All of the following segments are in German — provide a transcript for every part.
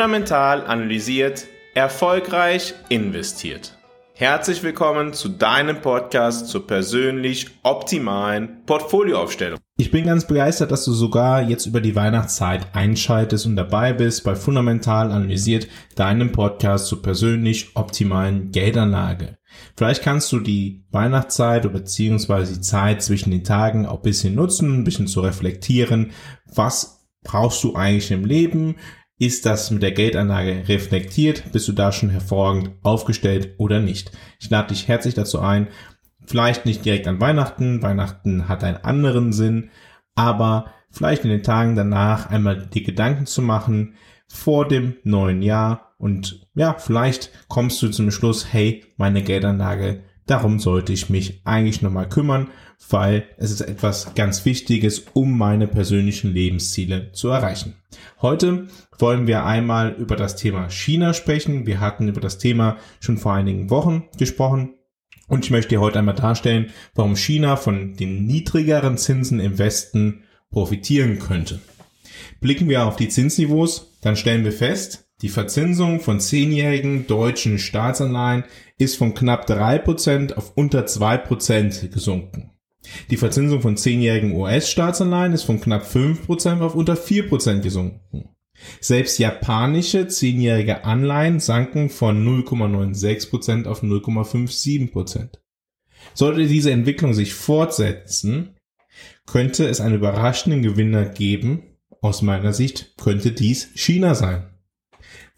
fundamental analysiert, erfolgreich investiert. Herzlich willkommen zu deinem Podcast zur persönlich optimalen Portfolioaufstellung. Ich bin ganz begeistert, dass du sogar jetzt über die Weihnachtszeit einschaltest und dabei bist bei Fundamental Analysiert, deinem Podcast zur persönlich optimalen Geldanlage. Vielleicht kannst du die Weihnachtszeit oder beziehungsweise die Zeit zwischen den Tagen auch ein bisschen nutzen, ein bisschen zu reflektieren. Was brauchst du eigentlich im Leben? Ist das mit der Geldanlage reflektiert? Bist du da schon hervorragend aufgestellt oder nicht? Ich lade dich herzlich dazu ein, vielleicht nicht direkt an Weihnachten, Weihnachten hat einen anderen Sinn, aber vielleicht in den Tagen danach einmal die Gedanken zu machen vor dem neuen Jahr und ja, vielleicht kommst du zum Schluss, hey, meine Geldanlage, darum sollte ich mich eigentlich nochmal kümmern, weil es ist etwas ganz Wichtiges, um meine persönlichen Lebensziele zu erreichen. Heute wollen wir einmal über das Thema China sprechen. Wir hatten über das Thema schon vor einigen Wochen gesprochen. Und ich möchte heute einmal darstellen, warum China von den niedrigeren Zinsen im Westen profitieren könnte. Blicken wir auf die Zinsniveaus, dann stellen wir fest, die Verzinsung von zehnjährigen deutschen Staatsanleihen ist von knapp drei Prozent auf unter zwei Prozent gesunken. Die Verzinsung von zehnjährigen US-Staatsanleihen ist von knapp fünf Prozent auf unter vier Prozent gesunken. Selbst japanische zehnjährige Anleihen sanken von 0,96% auf 0,57%. Sollte diese Entwicklung sich fortsetzen, könnte es einen überraschenden Gewinner geben. Aus meiner Sicht könnte dies China sein.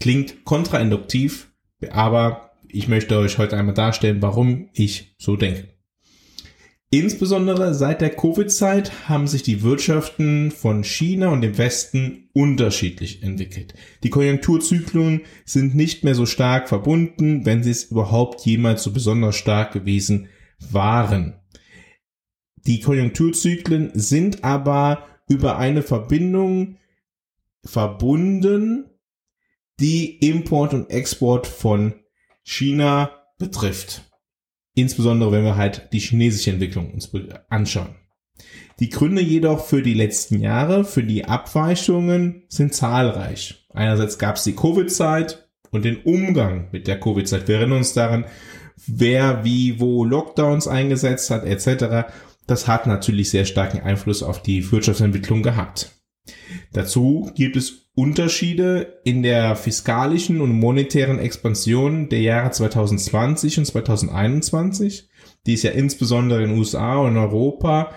Klingt kontrainduktiv, aber ich möchte euch heute einmal darstellen, warum ich so denke. Insbesondere seit der Covid-Zeit haben sich die Wirtschaften von China und dem Westen unterschiedlich entwickelt. Die Konjunkturzyklen sind nicht mehr so stark verbunden, wenn sie es überhaupt jemals so besonders stark gewesen waren. Die Konjunkturzyklen sind aber über eine Verbindung verbunden, die Import und Export von China betrifft. Insbesondere wenn wir halt die chinesische Entwicklung uns anschauen. Die Gründe jedoch für die letzten Jahre, für die Abweichungen sind zahlreich. Einerseits gab es die Covid-Zeit und den Umgang mit der Covid-Zeit. Wir erinnern uns daran, wer wie wo Lockdowns eingesetzt hat etc. Das hat natürlich sehr starken Einfluss auf die Wirtschaftsentwicklung gehabt. Dazu gibt es Unterschiede in der fiskalischen und monetären Expansion der Jahre 2020 und 2021. Die ist ja insbesondere in den USA und Europa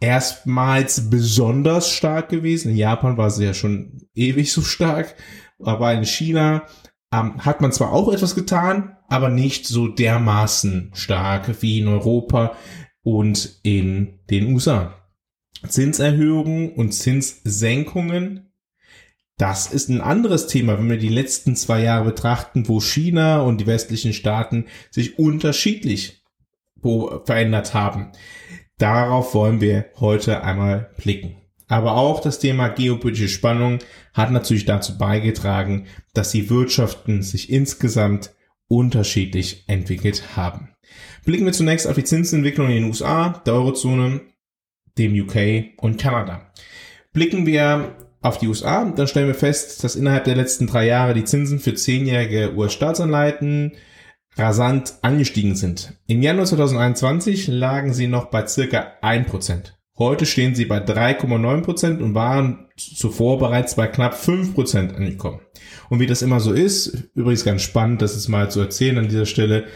erstmals besonders stark gewesen. In Japan war sie ja schon ewig so stark, aber in China ähm, hat man zwar auch etwas getan, aber nicht so dermaßen stark wie in Europa und in den USA. Zinserhöhungen und Zinssenkungen das ist ein anderes Thema, wenn wir die letzten zwei Jahre betrachten, wo China und die westlichen Staaten sich unterschiedlich verändert haben. Darauf wollen wir heute einmal blicken. Aber auch das Thema geopolitische Spannung hat natürlich dazu beigetragen, dass die Wirtschaften sich insgesamt unterschiedlich entwickelt haben. Blicken wir zunächst auf die Zinsentwicklung in den USA, der Eurozone, dem UK und Kanada. Blicken wir auf die USA, dann stellen wir fest, dass innerhalb der letzten drei Jahre die Zinsen für zehnjährige US-Staatsanleihen rasant angestiegen sind. Im Januar 2021 lagen sie noch bei circa 1%. Heute stehen sie bei 3,9% und waren zuvor bereits bei knapp 5% angekommen. Und wie das immer so ist, übrigens ganz spannend, das ist mal zu erzählen an dieser Stelle,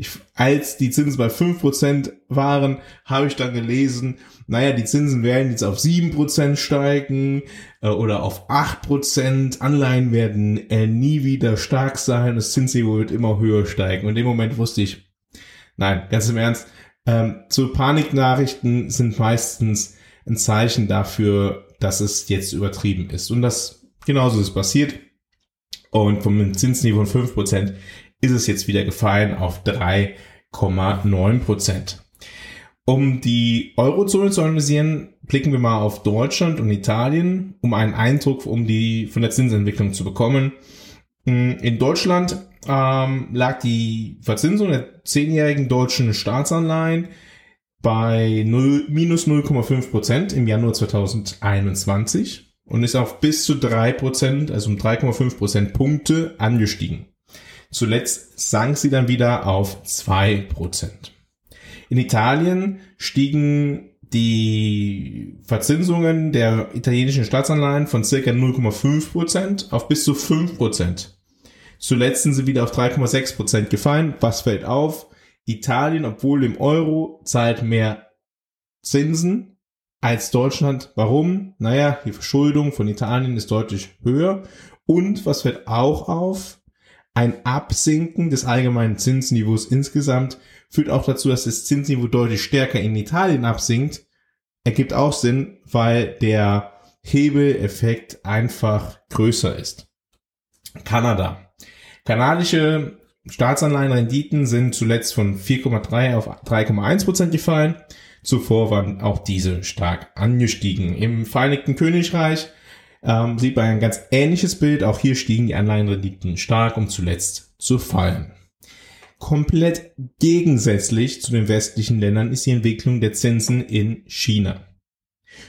ich, als die Zinsen bei 5% waren, habe ich dann gelesen, naja, die Zinsen werden jetzt auf 7% steigen äh, oder auf 8%. Anleihen werden äh, nie wieder stark sein. Das Zinsniveau wird immer höher steigen. Und in dem Moment wusste ich, nein, ganz im Ernst, ähm, so Paniknachrichten sind meistens ein Zeichen dafür, dass es jetzt übertrieben ist. Und das genauso ist passiert. Und vom Zinsniveau von 5% ist es jetzt wieder gefallen auf 3,9 Prozent. Um die Eurozone zu analysieren, blicken wir mal auf Deutschland und Italien, um einen Eindruck um die, von der Zinsentwicklung zu bekommen. Mm, in Deutschland ähm, lag die Verzinsung der zehnjährigen deutschen Staatsanleihen bei 0, minus 0,5 Prozent im Januar 2021. und ist auf bis zu drei Prozent, also um 3,5 Prozentpunkte angestiegen. Zuletzt sank sie dann wieder auf zwei Prozent. In Italien stiegen die Verzinsungen der italienischen Staatsanleihen von circa 0,5 Prozent auf bis zu 5%. Prozent. Zuletzt sind sie wieder auf 3,6 Prozent gefallen. Was fällt auf? Italien, obwohl im Euro, zahlt mehr Zinsen als Deutschland. Warum? Naja, die Verschuldung von Italien ist deutlich höher. Und was fällt auch auf? Ein Absinken des allgemeinen Zinsniveaus insgesamt führt auch dazu, dass das Zinsniveau deutlich stärker in Italien absinkt. Ergibt auch Sinn, weil der Hebeleffekt einfach größer ist. Kanada. Kanadische Staatsanleihenrenditen sind zuletzt von 4,3 auf 3,1 Prozent gefallen. Zuvor waren auch diese stark angestiegen. Im Vereinigten Königreich ähm, sieht man ein ganz ähnliches Bild. Auch hier stiegen die Anleihenrenditen stark, um zuletzt zu fallen. Komplett gegensätzlich zu den westlichen Ländern ist die Entwicklung der Zinsen in China.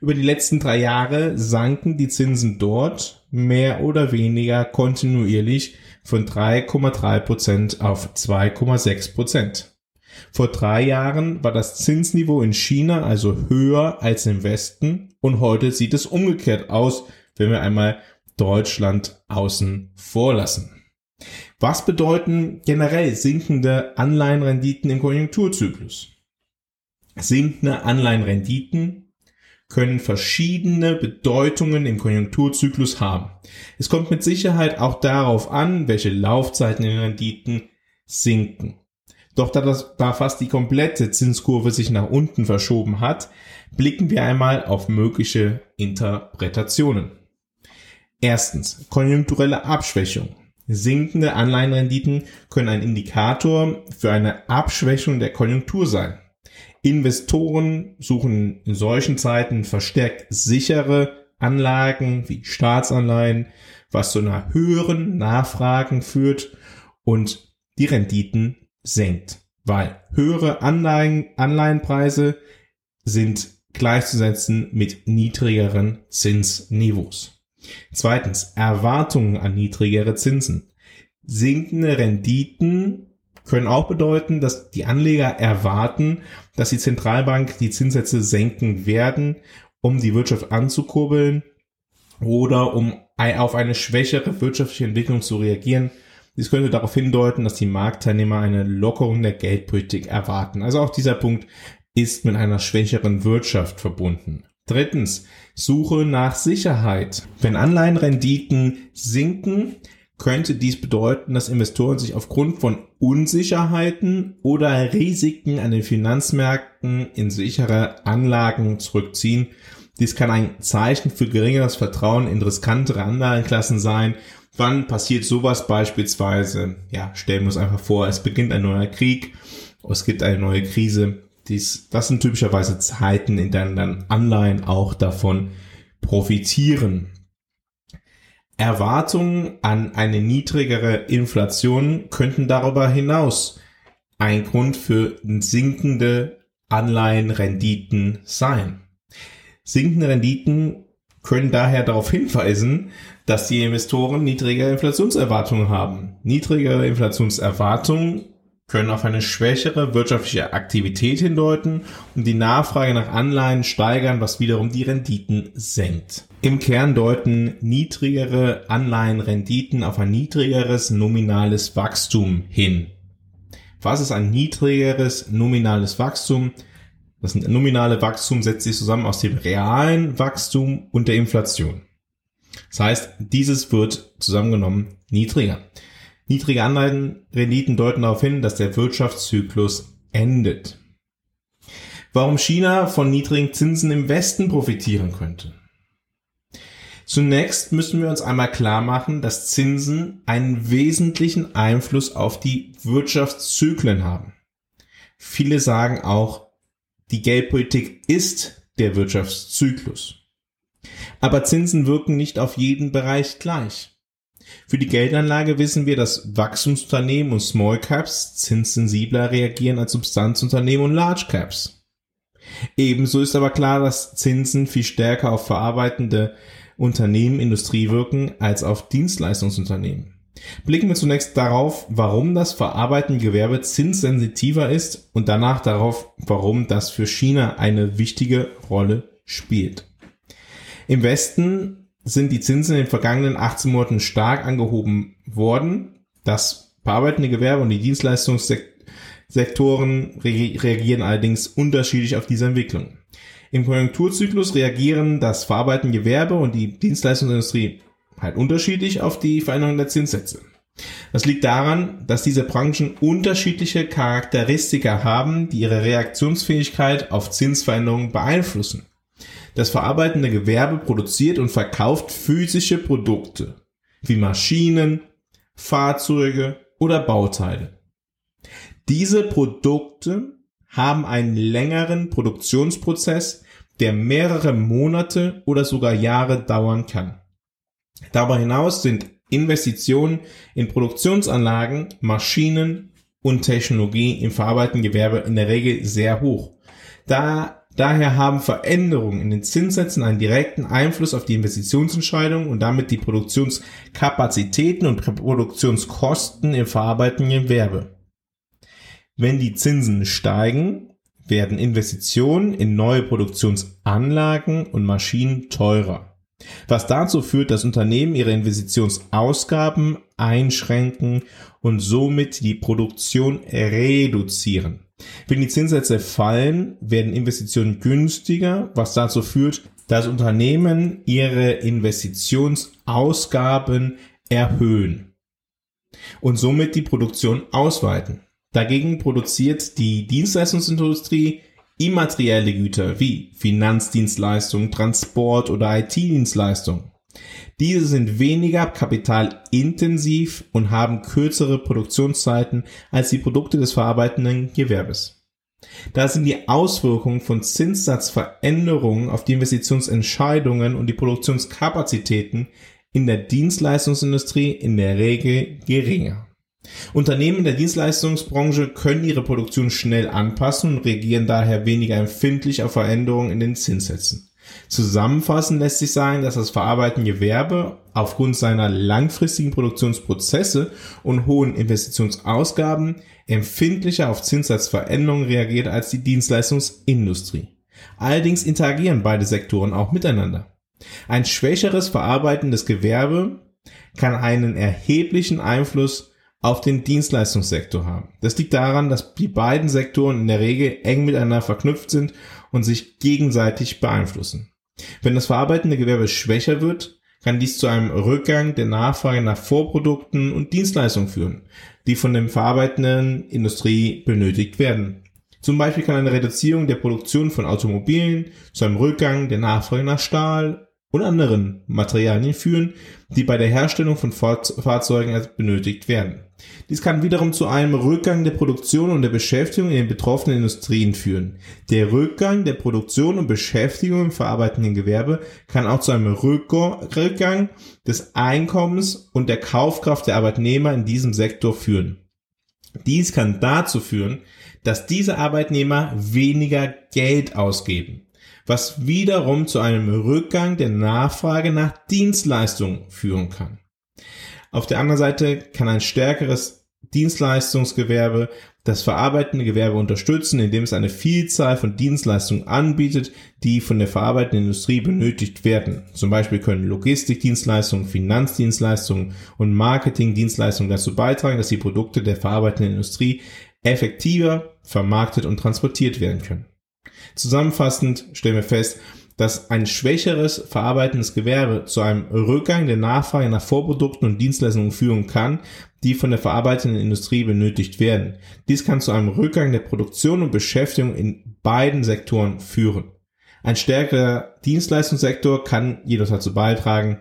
Über die letzten drei Jahre sanken die Zinsen dort mehr oder weniger kontinuierlich von 3,3 Prozent auf 2,6 Prozent. Vor drei Jahren war das Zinsniveau in China also höher als im Westen und heute sieht es umgekehrt aus, wenn wir einmal Deutschland außen vorlassen. Was bedeuten generell sinkende Anleihenrenditen im Konjunkturzyklus? Sinkende Anleihenrenditen können verschiedene Bedeutungen im Konjunkturzyklus haben. Es kommt mit Sicherheit auch darauf an, welche Laufzeiten in Renditen sinken. Doch da, das, da fast die komplette Zinskurve sich nach unten verschoben hat, blicken wir einmal auf mögliche Interpretationen. Erstens, konjunkturelle Abschwächung. Sinkende Anleihenrenditen können ein Indikator für eine Abschwächung der Konjunktur sein. Investoren suchen in solchen Zeiten verstärkt sichere Anlagen wie Staatsanleihen, was zu einer höheren Nachfragen führt und die Renditen senkt, weil höhere Anleihen, Anleihenpreise sind gleichzusetzen mit niedrigeren Zinsniveaus. Zweitens, Erwartungen an niedrigere Zinsen. Sinkende Renditen können auch bedeuten, dass die Anleger erwarten, dass die Zentralbank die Zinssätze senken werden, um die Wirtschaft anzukurbeln oder um auf eine schwächere wirtschaftliche Entwicklung zu reagieren, dies könnte darauf hindeuten, dass die Marktteilnehmer eine Lockerung der Geldpolitik erwarten. Also auch dieser Punkt ist mit einer schwächeren Wirtschaft verbunden. Drittens, Suche nach Sicherheit. Wenn Anleihenrenditen sinken, könnte dies bedeuten, dass Investoren sich aufgrund von Unsicherheiten oder Risiken an den Finanzmärkten in sichere Anlagen zurückziehen. Dies kann ein Zeichen für geringeres Vertrauen in riskantere Anleihenklassen sein Wann passiert sowas beispielsweise? Ja, stellen wir uns einfach vor, es beginnt ein neuer Krieg, es gibt eine neue Krise. Dies, das sind typischerweise Zeiten, in denen dann Anleihen auch davon profitieren. Erwartungen an eine niedrigere Inflation könnten darüber hinaus ein Grund für sinkende Anleihenrenditen sein. Sinkende Renditen können daher darauf hinweisen, dass die Investoren niedrigere Inflationserwartungen haben. Niedrigere Inflationserwartungen können auf eine schwächere wirtschaftliche Aktivität hindeuten und die Nachfrage nach Anleihen steigern, was wiederum die Renditen senkt. Im Kern deuten niedrigere Anleihenrenditen auf ein niedrigeres nominales Wachstum hin. Was ist ein niedrigeres nominales Wachstum? Das nominale Wachstum setzt sich zusammen aus dem realen Wachstum und der Inflation. Das heißt, dieses wird zusammengenommen niedriger. Niedrige Anleihenrenditen deuten darauf hin, dass der Wirtschaftszyklus endet. Warum China von niedrigen Zinsen im Westen profitieren könnte. Zunächst müssen wir uns einmal klar machen, dass Zinsen einen wesentlichen Einfluss auf die Wirtschaftszyklen haben. Viele sagen auch, die Geldpolitik ist der Wirtschaftszyklus. Aber Zinsen wirken nicht auf jeden Bereich gleich. Für die Geldanlage wissen wir, dass Wachstumsunternehmen und Small Caps zinssensibler reagieren als Substanzunternehmen und Large Caps. Ebenso ist aber klar, dass Zinsen viel stärker auf verarbeitende Unternehmen Industrie wirken als auf Dienstleistungsunternehmen. Blicken wir zunächst darauf, warum das verarbeitende Gewerbe zinssensitiver ist und danach darauf, warum das für China eine wichtige Rolle spielt. Im Westen sind die Zinsen in den vergangenen 18 Monaten stark angehoben worden. Das verarbeitende Gewerbe und die Dienstleistungssektoren reagieren allerdings unterschiedlich auf diese Entwicklung. Im Konjunkturzyklus reagieren das verarbeitende Gewerbe und die Dienstleistungsindustrie halt unterschiedlich auf die Veränderung der Zinssätze. Das liegt daran, dass diese Branchen unterschiedliche Charakteristika haben, die ihre Reaktionsfähigkeit auf Zinsveränderungen beeinflussen. Das verarbeitende Gewerbe produziert und verkauft physische Produkte wie Maschinen, Fahrzeuge oder Bauteile. Diese Produkte haben einen längeren Produktionsprozess, der mehrere Monate oder sogar Jahre dauern kann. Darüber hinaus sind Investitionen in Produktionsanlagen, Maschinen und Technologie im verarbeitenden Gewerbe in der Regel sehr hoch. Da, daher haben Veränderungen in den Zinssätzen einen direkten Einfluss auf die Investitionsentscheidung und damit die Produktionskapazitäten und Produktionskosten im verarbeitenden Gewerbe. Wenn die Zinsen steigen, werden Investitionen in neue Produktionsanlagen und Maschinen teurer was dazu führt, dass Unternehmen ihre Investitionsausgaben einschränken und somit die Produktion reduzieren. Wenn die Zinssätze fallen, werden Investitionen günstiger, was dazu führt, dass Unternehmen ihre Investitionsausgaben erhöhen und somit die Produktion ausweiten. Dagegen produziert die Dienstleistungsindustrie immaterielle Güter wie Finanzdienstleistungen, Transport oder IT-Dienstleistungen. Diese sind weniger kapitalintensiv und haben kürzere Produktionszeiten als die Produkte des verarbeitenden Gewerbes. Da sind die Auswirkungen von Zinssatzveränderungen auf die Investitionsentscheidungen und die Produktionskapazitäten in der Dienstleistungsindustrie in der Regel geringer. Unternehmen der Dienstleistungsbranche können ihre Produktion schnell anpassen und reagieren daher weniger empfindlich auf Veränderungen in den Zinssätzen. Zusammenfassend lässt sich sagen, dass das verarbeitende Gewerbe aufgrund seiner langfristigen Produktionsprozesse und hohen Investitionsausgaben empfindlicher auf Zinssatzveränderungen reagiert als die Dienstleistungsindustrie. Allerdings interagieren beide Sektoren auch miteinander. Ein schwächeres verarbeitendes Gewerbe kann einen erheblichen Einfluss auf den Dienstleistungssektor haben. Das liegt daran, dass die beiden Sektoren in der Regel eng miteinander verknüpft sind und sich gegenseitig beeinflussen. Wenn das verarbeitende Gewerbe schwächer wird, kann dies zu einem Rückgang der Nachfrage nach Vorprodukten und Dienstleistungen führen, die von der verarbeitenden Industrie benötigt werden. Zum Beispiel kann eine Reduzierung der Produktion von Automobilen zu einem Rückgang der Nachfrage nach Stahl und anderen Materialien führen, die bei der Herstellung von Fahrzeugen benötigt werden. Dies kann wiederum zu einem Rückgang der Produktion und der Beschäftigung in den betroffenen Industrien führen. Der Rückgang der Produktion und Beschäftigung im verarbeitenden Gewerbe kann auch zu einem Rückgang des Einkommens und der Kaufkraft der Arbeitnehmer in diesem Sektor führen. Dies kann dazu führen, dass diese Arbeitnehmer weniger Geld ausgeben, was wiederum zu einem Rückgang der Nachfrage nach Dienstleistungen führen kann. Auf der anderen Seite kann ein stärkeres Dienstleistungsgewerbe das verarbeitende Gewerbe unterstützen, indem es eine Vielzahl von Dienstleistungen anbietet, die von der verarbeitenden Industrie benötigt werden. Zum Beispiel können Logistikdienstleistungen, Finanzdienstleistungen und Marketingdienstleistungen dazu beitragen, dass die Produkte der verarbeitenden Industrie effektiver vermarktet und transportiert werden können. Zusammenfassend stellen wir fest, dass ein schwächeres verarbeitendes Gewerbe zu einem Rückgang der Nachfrage nach Vorprodukten und Dienstleistungen führen kann, die von der verarbeitenden Industrie benötigt werden. Dies kann zu einem Rückgang der Produktion und Beschäftigung in beiden Sektoren führen. Ein stärkerer Dienstleistungssektor kann jedoch dazu beitragen,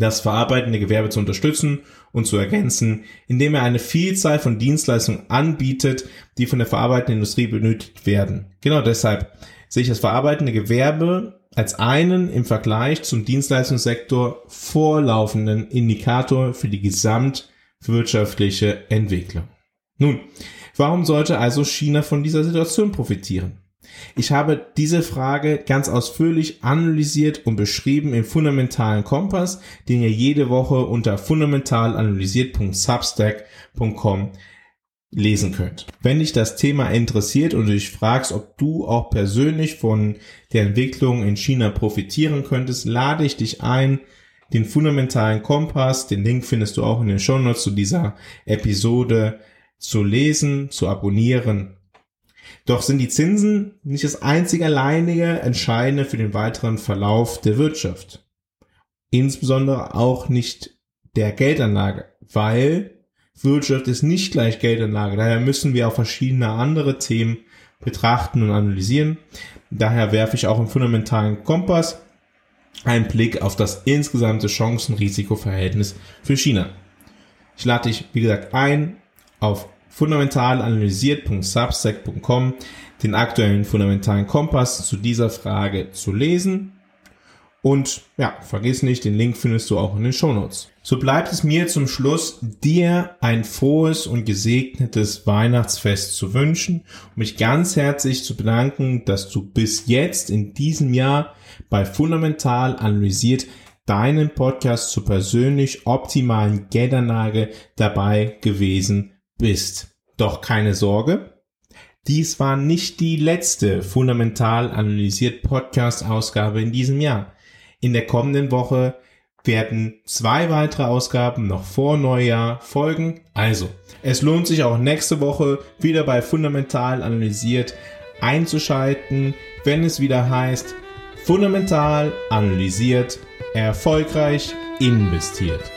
das verarbeitende Gewerbe zu unterstützen und zu ergänzen, indem er eine Vielzahl von Dienstleistungen anbietet, die von der verarbeitenden Industrie benötigt werden. Genau deshalb sehe ich das verarbeitende Gewerbe als einen im Vergleich zum Dienstleistungssektor vorlaufenden Indikator für die gesamtwirtschaftliche Entwicklung. Nun, warum sollte also China von dieser Situation profitieren? Ich habe diese Frage ganz ausführlich analysiert und beschrieben im fundamentalen Kompass, den ihr jede Woche unter fundamentalanalysiert.substack.com lesen könnt. Wenn dich das Thema interessiert und du dich fragst, ob du auch persönlich von der Entwicklung in China profitieren könntest, lade ich dich ein, den fundamentalen Kompass, den Link findest du auch in den Shownotes zu dieser Episode zu lesen, zu abonnieren. Doch sind die Zinsen nicht das einzig alleinige Entscheidende für den weiteren Verlauf der Wirtschaft. Insbesondere auch nicht der Geldanlage, weil Wirtschaft ist nicht gleich Geldanlage. Daher müssen wir auch verschiedene andere Themen betrachten und analysieren. Daher werfe ich auch im fundamentalen Kompass einen Blick auf das insgesamte Chancen-Risiko-Verhältnis für China. Ich lade dich, wie gesagt, ein, auf fundamentalanalysiert.substack.com den aktuellen fundamentalen Kompass zu dieser Frage zu lesen und ja, vergiss nicht, den Link findest du auch in den Shownotes. So bleibt es mir zum Schluss, dir ein frohes und gesegnetes Weihnachtsfest zu wünschen und mich ganz herzlich zu bedanken, dass du bis jetzt in diesem Jahr bei Fundamental analysiert deinen Podcast zur persönlich optimalen Geldanlage dabei gewesen bist. Doch keine Sorge, dies war nicht die letzte fundamental analysiert Podcast-Ausgabe in diesem Jahr. In der kommenden Woche werden zwei weitere Ausgaben noch vor Neujahr folgen. Also, es lohnt sich auch nächste Woche wieder bei Fundamental analysiert einzuschalten, wenn es wieder heißt, Fundamental analysiert, erfolgreich investiert.